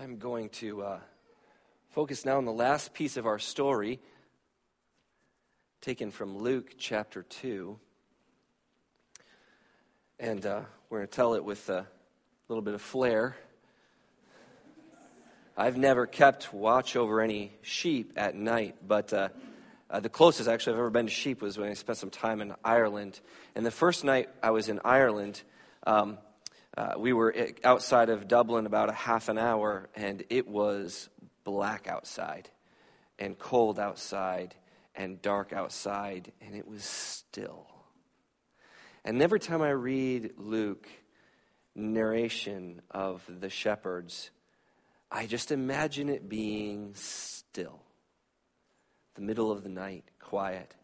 I'm going to uh, focus now on the last piece of our story, taken from Luke chapter 2. And uh, we're going to tell it with a little bit of flair. I've never kept watch over any sheep at night, but uh, uh, the closest actually I've ever been to sheep was when I spent some time in Ireland. And the first night I was in Ireland, um, uh, we were outside of Dublin about a half an hour, and it was black outside, and cold outside, and dark outside, and it was still. And every time I read Luke narration of the shepherds, I just imagine it being still, the middle of the night, quiet.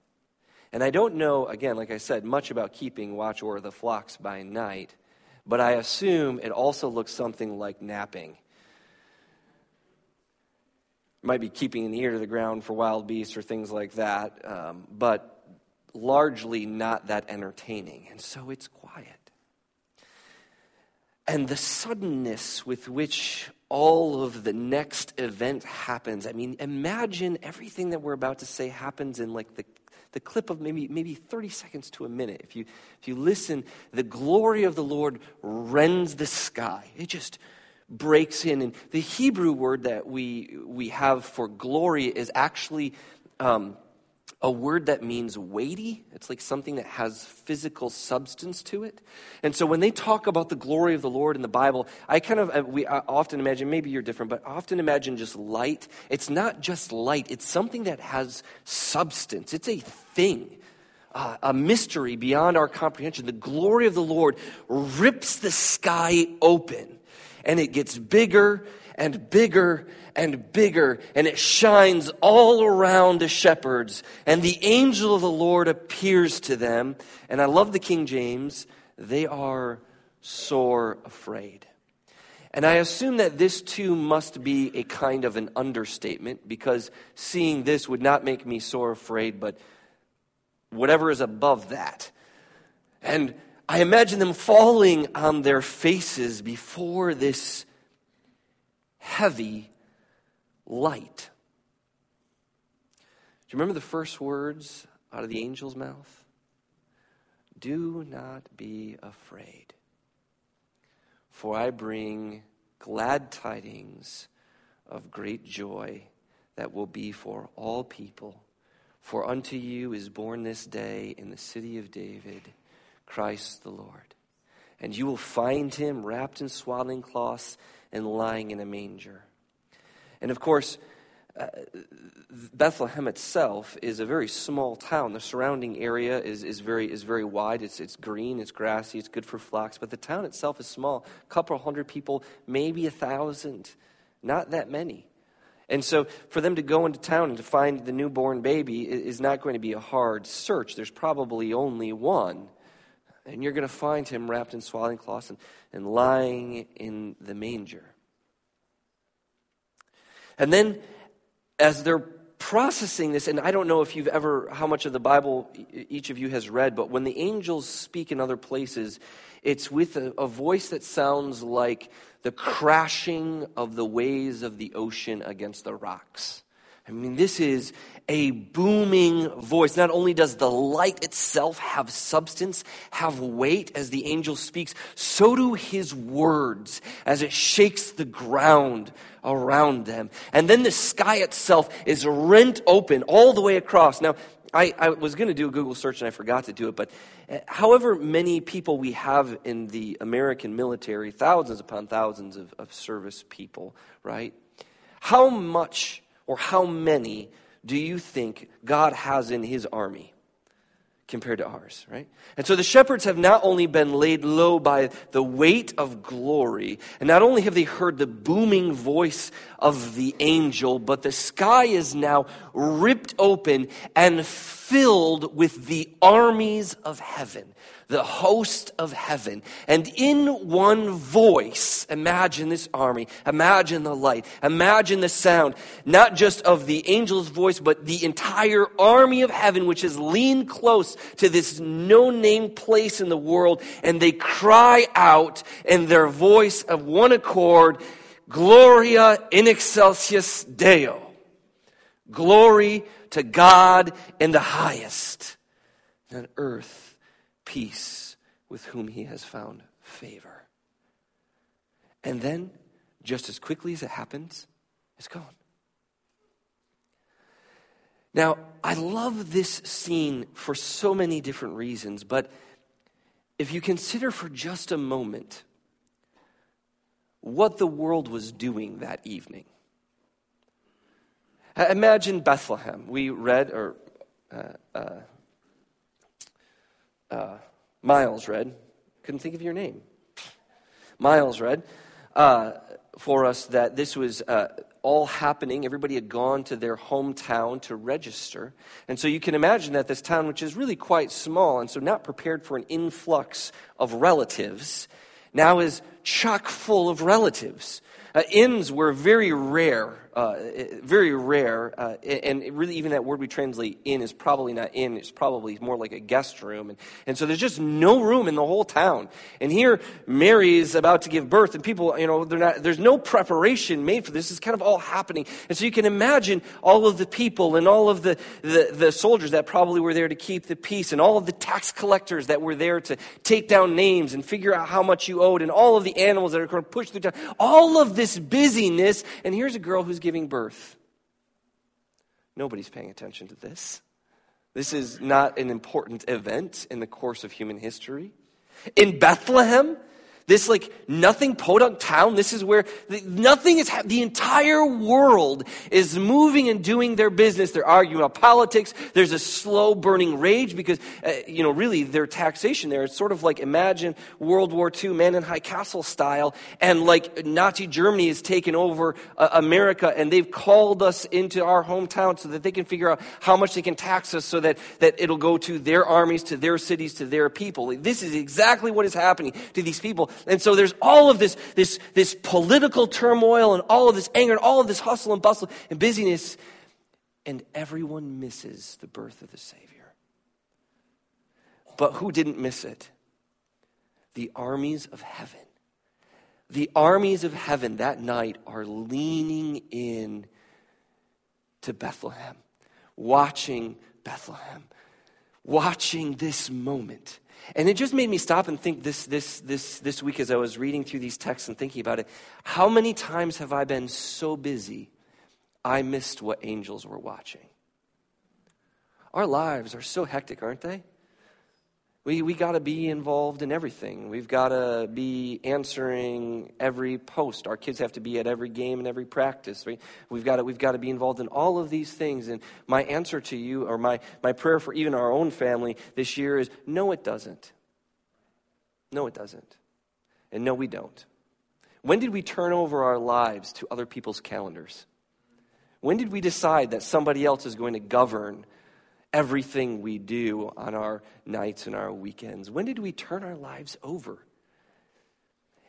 And I don't know, again, like I said, much about keeping watch over the flocks by night but I assume it also looks something like napping. It Might be keeping an ear to the ground for wild beasts or things like that, um, but largely not that entertaining. And so it's quiet. And the suddenness with which all of the next event happens. I mean, imagine everything that we're about to say happens in like the the clip of maybe, maybe 30 seconds to a minute. If you, if you listen, the glory of the Lord rends the sky. It just breaks in. And the Hebrew word that we, we have for glory is actually um, a word that means weighty. It's like something that has physical substance to it. And so when they talk about the glory of the Lord in the Bible, I kind of, uh, we often imagine, maybe you're different, but often imagine just light. It's not just light, it's something that has substance, it's a thing. Uh, a mystery beyond our comprehension. The glory of the Lord rips the sky open and it gets bigger and bigger and bigger, and it shines all around the shepherds. And the angel of the Lord appears to them. And I love the King James, they are sore afraid. And I assume that this too must be a kind of an understatement because seeing this would not make me sore afraid, but whatever is above that. And I imagine them falling on their faces before this heavy light. Do you remember the first words out of the angel's mouth? Do not be afraid, for I bring glad tidings of great joy that will be for all people. For unto you is born this day in the city of David Christ the Lord. And you will find him wrapped in swaddling cloths and lying in a manger. And of course, uh, Bethlehem itself is a very small town. The surrounding area is, is, very, is very wide. It's, it's green, it's grassy, it's good for flocks. But the town itself is small. A couple hundred people, maybe a thousand, not that many. And so for them to go into town and to find the newborn baby is not going to be a hard search. There's probably only one. And you're going to find him wrapped in swaddling cloths and, and lying in the manger. And then, as they're processing this, and I don't know if you've ever, how much of the Bible each of you has read, but when the angels speak in other places, it's with a, a voice that sounds like the crashing of the waves of the ocean against the rocks. I mean, this is a booming voice. Not only does the light itself have substance, have weight as the angel speaks, so do his words as it shakes the ground around them. And then the sky itself is rent open all the way across. Now, I, I was going to do a Google search and I forgot to do it, but eh, however many people we have in the American military, thousands upon thousands of, of service people, right? How much or how many do you think God has in his army? compared to ours, right? And so the shepherds have not only been laid low by the weight of glory, and not only have they heard the booming voice of the angel, but the sky is now ripped open and filled with the armies of heaven the host of heaven. And in one voice, imagine this army, imagine the light, imagine the sound, not just of the angel's voice, but the entire army of heaven, which is leaned close to this no name place in the world. And they cry out in their voice of one accord, Gloria in excelsis Deo. Glory to God in the highest, and earth peace with whom he has found favor. And then, just as quickly as it happens, it's gone. Now, I love this scene for so many different reasons, but if you consider for just a moment what the world was doing that evening, imagine Bethlehem. We read, or uh, uh, uh, Miles read, couldn't think of your name. Miles read uh, for us that this was uh, all happening. Everybody had gone to their hometown to register. And so you can imagine that this town, which is really quite small and so not prepared for an influx of relatives, now is chock full of relatives. Uh, inns were very rare uh, very rare. Uh, and really, even that word we translate in is probably not in, it's probably more like a guest room. And, and so there's just no room in the whole town. And here, Mary is about to give birth, and people, you know, not, there's no preparation made for this. It's kind of all happening. And so you can imagine all of the people and all of the, the, the soldiers that probably were there to keep the peace, and all of the tax collectors that were there to take down names and figure out how much you owed, and all of the animals that are going to push through town. All of this busyness. And here's a girl who's giving birth. Nobody's paying attention to this. This is not an important event in the course of human history. In Bethlehem, this like nothing podunk town. This is where the, nothing is, the entire world is moving and doing their business. They're arguing about politics. There's a slow burning rage because, uh, you know, really their taxation there. It's sort of like imagine World War II, man in high castle style. And like Nazi Germany has taken over uh, America and they've called us into our hometown so that they can figure out how much they can tax us so that, that it'll go to their armies, to their cities, to their people. This is exactly what is happening to these people. And so there's all of this, this, this political turmoil and all of this anger and all of this hustle and bustle and busyness. And everyone misses the birth of the Savior. But who didn't miss it? The armies of heaven. The armies of heaven that night are leaning in to Bethlehem, watching Bethlehem, watching this moment and it just made me stop and think this, this, this, this week as I was reading through these texts and thinking about it. How many times have I been so busy I missed what angels were watching? Our lives are so hectic, aren't they? We, we got to be involved in everything. We've got to be answering every post. Our kids have to be at every game and every practice. Right? We've, got we've to be involved in all of these things. And my answer to you, or my, my prayer for even our own family this year is no, it doesn't. No, it doesn't. And no, we don't. When did we turn over our lives to other people's calendars? When did we decide that somebody else is going to govern everything we do on our nights and our weekends? When did we turn our lives over?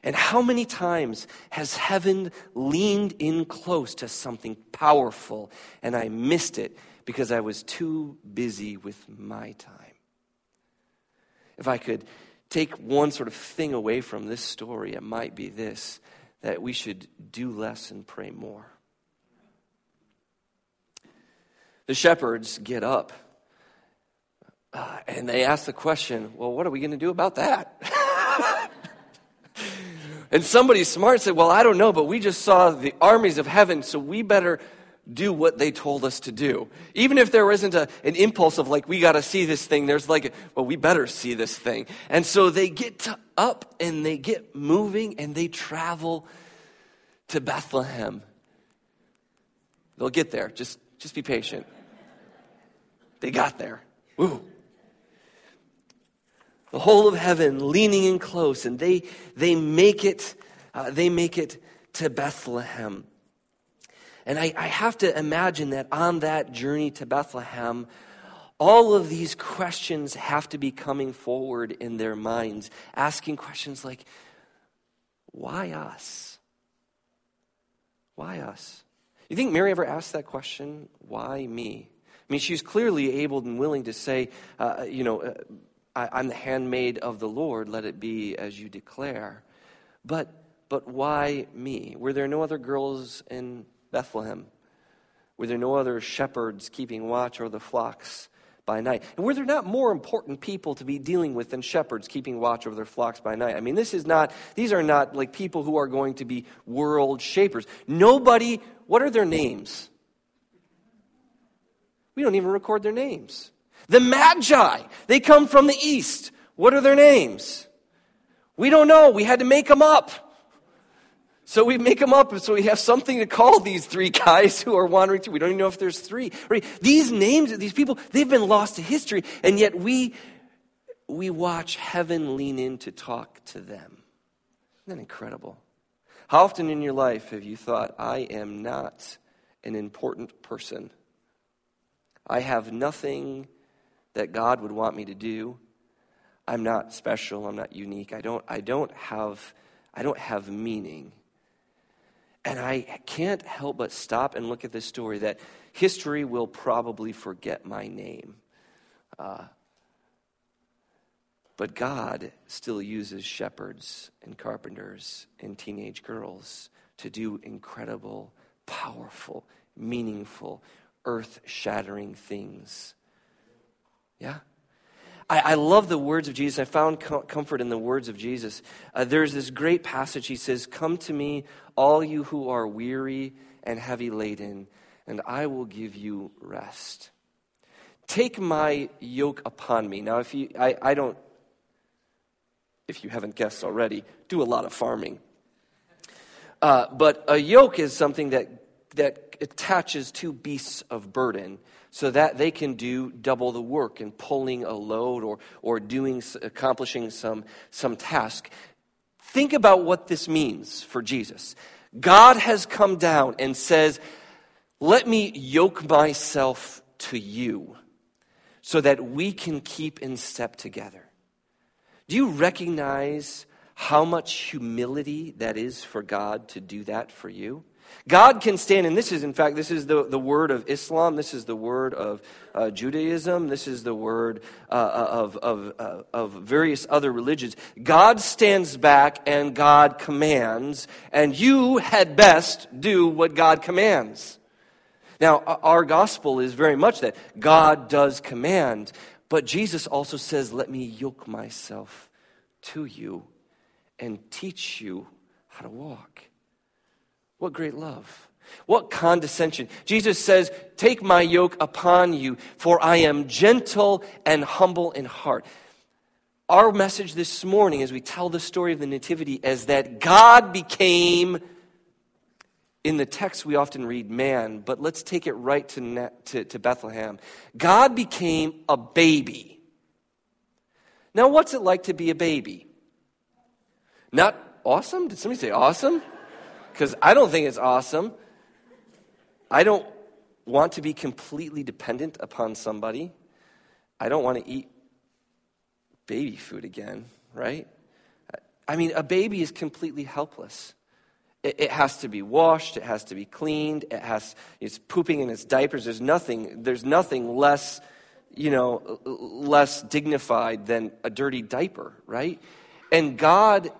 And how many times has heaven leaned in close to something powerful and I missed it because I was too busy with my time? If I could take one sort of thing away from this story, it might be this that we should do less and pray more. The shepherds get up uh, and they asked the question, well, what are we going to do about that? and somebody smart said, well, I don't know, but we just saw the armies of heaven, so we better do what they told us to do. Even if there isn't a, an impulse of like, we got to see this thing, there's like, well, we better see this thing. And so they get up and they get moving and they travel to Bethlehem. They'll get there. Just, just be patient. They got there. Woo the whole of heaven leaning in close, and they, they make it, uh, they make it to Bethlehem. And I, I have to imagine that on that journey to Bethlehem, all of these questions have to be coming forward in their minds, asking questions like, why us? Why us? You think Mary ever asked that question? Why me? I mean, she's clearly able and willing to say, uh, you know, uh, I, am the handmaid of the Lord, let it be as you declare. But but why me? Were there no other girls in Bethlehem? Were there no other shepherds keeping watch over the flocks by night? And were there not more important people to be dealing with than shepherds keeping watch over their flocks by night? I mean, this is not, these are not like people who are going to be world shapers. Nobody, what are their names? We don't even record their names. The Magi, they come from the east. What are their names? We don't know. We had to make them up. So we make them up, so we have something to call these three guys who are wandering through. We don't even know if there's three. These names, these people, they've been lost to history, and yet we we watch heaven lean in to talk to them. Isn't that incredible? How often in your life have you thought, I am not an important person? I have nothing that God would want me to do. I'm not special, I'm not unique. I don't I don't have I don't have meaning. And I can't help but stop and look at this story that history will probably forget my name. Uh, but God still uses shepherds and carpenters and teenage girls to do incredible, powerful, meaningful, earth shattering things. Yeah? I, I, love the words of Jesus. I found co- comfort in the words of Jesus. Uh, there's this great passage. He says, Come to me, all you who are weary and heavy laden, and I will give you rest. Take my yoke upon me. Now, if you, I, I don't, if you haven't guessed already, do a lot of farming. Uh, but a yoke is something that, that attaches two beasts of burden so that they can do double the work in pulling a load or, or doing, accomplishing some, some task. Think about what this means for Jesus. God has come down and says, Let me yoke myself to you so that we can keep in step together. Do you recognize how much humility that is for God to do that for you? God can stand, and this is, in fact, this is the, the word of Islam, this is the word of uh, Judaism, this is the word uh, uh of, of, uh, of various other religions. God stands back and God commands, and you had best do what God commands. Now, our gospel is very much that God does command, but Jesus also says, Let me yoke myself to you and teach you how to walk. What great love. What condescension. Jesus says, Take my yoke upon you, for I am gentle and humble in heart. Our message this morning, as we tell the story of the Nativity, is that God became, in the text we often read man, but let's take it right to, to, to Bethlehem. God became a baby. Now, what's it like to be a baby? Not awesome? Did somebody say awesome? Because I don't think it's awesome. I don't want to be completely dependent upon somebody. I don't want to eat baby food again, right? I mean, a baby is completely helpless. It, it, has to be washed, it has to be cleaned, it has it's pooping in its diapers. There's nothing, there's nothing less, you know, less dignified than a dirty diaper, right? And God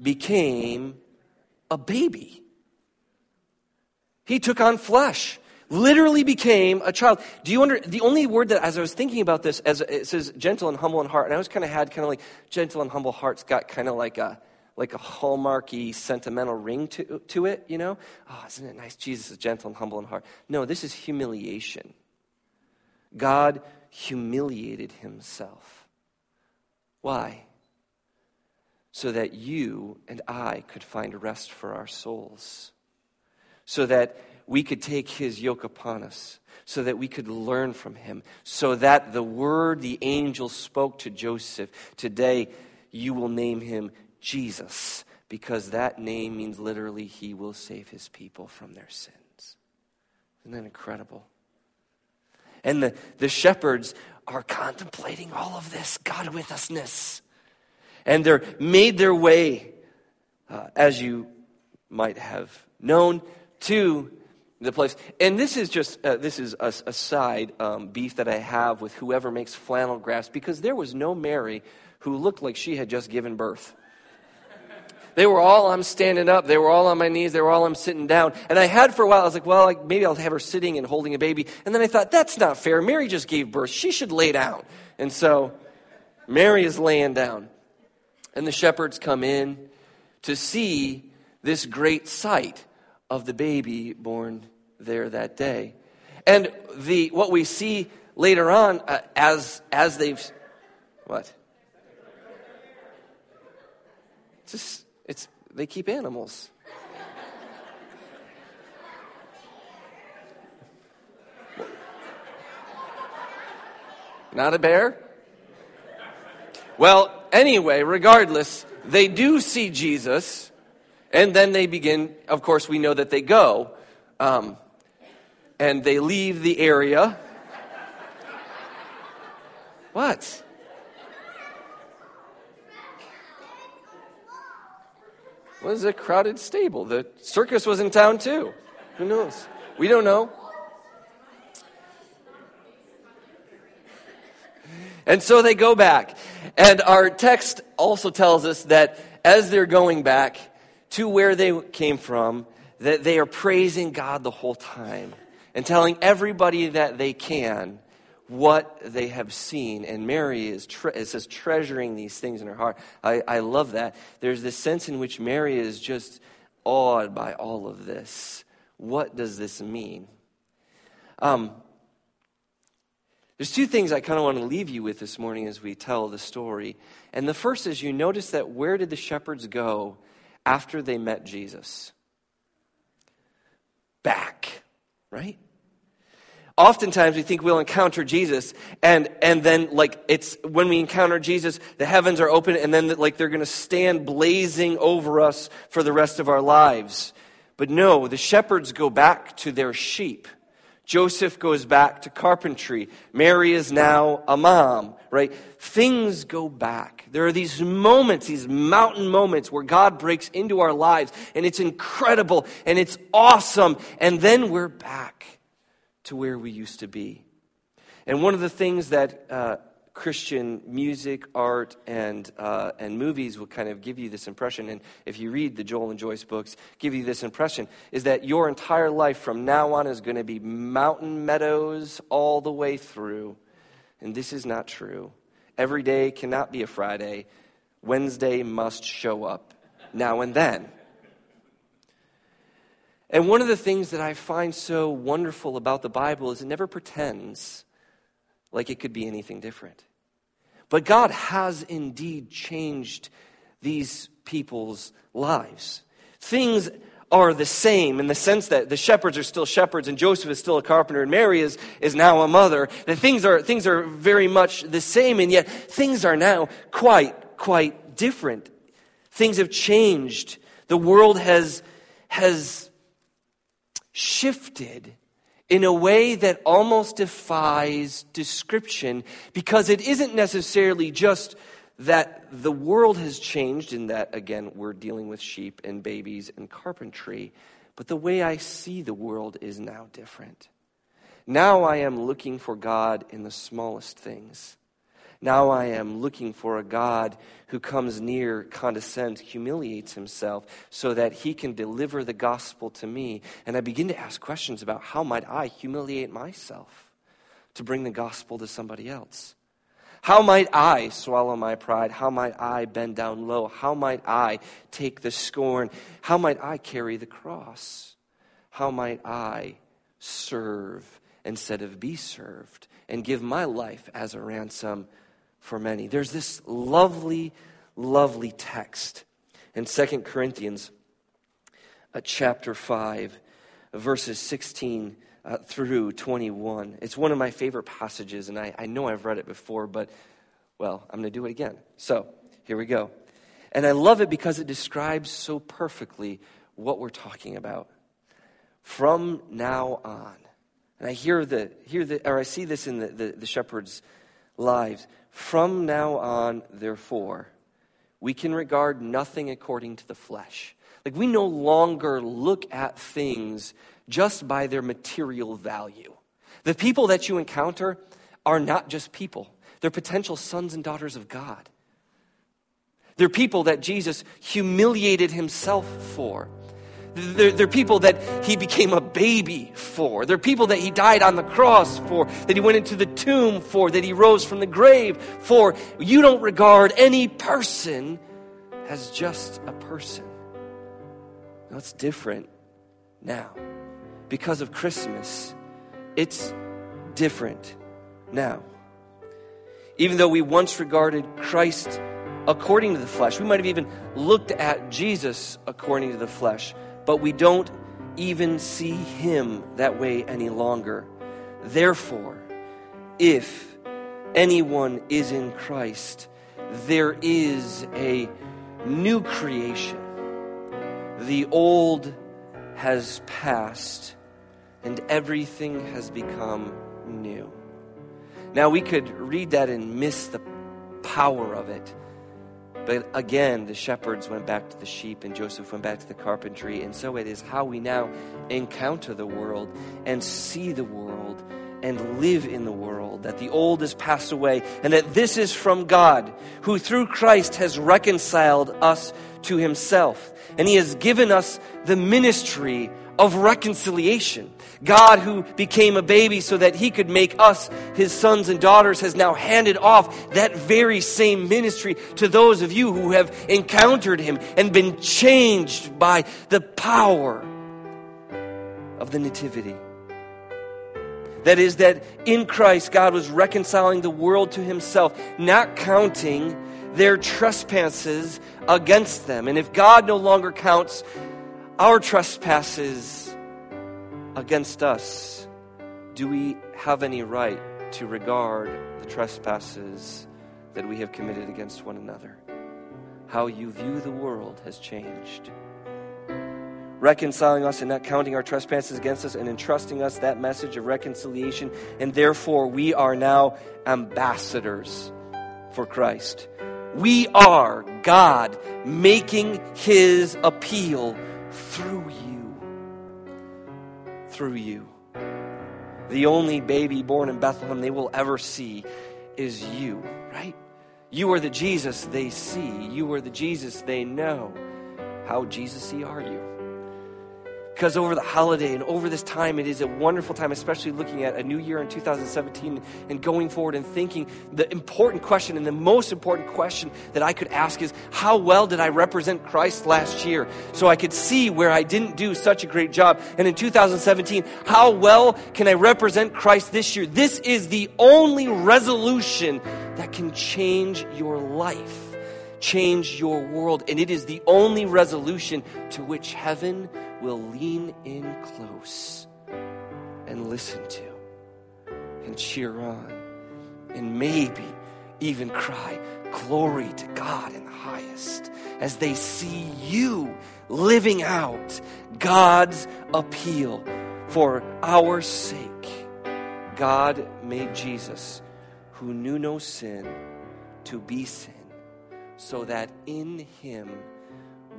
became a baby. He took on flesh, literally became a child. Do you under the only word that as I was thinking about this, as it says gentle and humble in heart, and I always kind of had kind of like gentle and humble heart's got kind of like a like a hallmarky sentimental ring to, to it, you know? Oh, isn't it nice? Jesus is gentle and humble in heart. No, this is humiliation. God humiliated himself. Why? So that you and I could find rest for our souls, so that we could take his yoke upon us, so that we could learn from him, so that the word the angel spoke to Joseph today, you will name him Jesus, because that name means literally he will save his people from their sins. Isn't that incredible? And the, the shepherds are contemplating all of this God with usness and they're made their way, uh, as you might have known, to the place. And this is just uh, this is a, a side um, beef that I have with whoever makes flannel graphs because there was no Mary who looked like she had just given birth. They were all, I'm standing up. They were all on my knees. They were all, I'm sitting down. And I had for a while, I was like, well, like, maybe I'll have her sitting and holding a baby. And then I thought, that's not fair. Mary just gave birth. She should lay down. And so Mary is laying down. And the shepherds come in to see this great sight of the baby born there that day. And the, what we see later on, uh, as, as they've, what? It's just, it's, they keep animals. Not a bear? Well, anyway, regardless, they do see Jesus, and then they begin, of course, we know that they go, um, and they leave the area. What? was a crowded stable. The circus was in town too. Who knows? We don't know. And so they go back. And our text also tells us that as they're going back to where they came from, that they are praising God the whole time and telling everybody that they can what they have seen. And Mary is, tre- it says, treasuring these things in her heart. I, I love that. There's this sense in which Mary is just awed by all of this. What does this mean? Um, there's two things I kind of want to leave you with this morning as we tell the story. And the first is you notice that where did the shepherds go after they met Jesus? Back, right? oftentimes we think we'll encounter Jesus and and then like it's when we encounter Jesus the heavens are open and then like they're going to stand blazing over us for the rest of our lives. But no, the shepherds go back to their sheep. Joseph goes back to carpentry. Mary is now a mom, right? Things go back. There are these moments, these mountain moments where God breaks into our lives and it's incredible and it's awesome. And then we're back to where we used to be. And one of the things that uh, Christian music, art, and, uh, and movies will kind of give you this impression, and if you read the Joel and Joyce books, give you this impression, is that your entire life from now on is going to be mountain meadows all the way through. And this is not true. Every day cannot be a Friday. Wednesday must show up now and then. And one of the things that I find so wonderful about the Bible is it never pretends like it could be anything different. But God has indeed changed these people's lives. Things are the same in the sense that the shepherds are still shepherds and Joseph is still a carpenter and Mary is, is now a mother. The things are, things are very much the same and yet things are now quite, quite different. Things have changed. The world has, has shifted in a way that almost defies description because it isn't necessarily just that the world has changed in that, again, we're dealing with sheep and babies and carpentry, but the way I see the world is now different. Now I am looking for God in the smallest things. Now I am looking for a God who comes near, condescends, humiliates himself so that he can deliver the gospel to me. And I begin to ask questions about how might I humiliate myself to bring the gospel to somebody else? How might I swallow my pride? How might I bend down low? How might I take the scorn? How might I carry the cross? How might I serve instead of be served and give my life as a ransom for many. There's this lovely, lovely text in Second Corinthians uh, chapter 5, verses 16 uh, through 21. It's one of my favorite passages, and I, I know I've read it before, but, well, I'm going to do it again. So, here we go. And I love it because it describes so perfectly what we're talking about. From now on, and I hear the, hear the or I see this in the, the, the shepherds' lives. From now on, therefore, we can regard nothing according to the flesh. Like we no longer look at things just by their material value. The people that you encounter are not just people, they're potential sons and daughters of God. They're people that Jesus humiliated himself for. They're, they're, people that he became a baby for. They're people that he died on the cross for, that he went into the tomb for, that he rose from the grave for. You don't regard any person as just a person. That's different now. Because of Christmas, it's different now. Even though we once regarded Christ according to the flesh, we might have even looked at Jesus according to the flesh, but we don't even see him that way any longer. Therefore, if anyone is in Christ, there is a new creation. The old has passed, and everything has become new. Now, we could read that and miss the power of it. But again, the shepherds went back to the sheep, and Joseph went back to the carpentry. And so it is how we now encounter the world and see the world and live in the world, that the old has passed away, and that this is from God, who through Christ has reconciled us to himself. And he has given us the ministry of reconciliation. God, who became a baby so that he could make us his sons and daughters, has now handed off that very same ministry to those of you who have encountered him and been changed by the power of the Nativity. That is, that in Christ, God was reconciling the world to himself, not counting their trespasses against them. And if God no longer counts our trespasses against us, do we have any right to regard the trespasses that we have committed against one another? How you view the world has changed reconciling us and not counting our trespasses against us and entrusting us that message of reconciliation. And therefore, we are now ambassadors for Christ. We are God making his appeal through you. Through you. The only baby born in Bethlehem they will ever see is you, right? You are the Jesus they see. You are the Jesus they know. How Jesus are you? Because over the holiday and over this time, it is a wonderful time, especially looking at a new year in 2017 and going forward and thinking the important question and the most important question that I could ask is how well did I represent Christ last year? So I could see where I didn't do such a great job. And in 2017, how well can I represent Christ this year? This is the only resolution that can change your life change your world. And it is the only resolution to which heaven will lean in close and listen to and cheer on and maybe even cry, Glory to God in the highest, as they see you living out God's appeal for our sake. God made Jesus, who knew no sin, to be sin, so that in him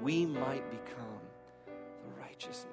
we might become the righteousness.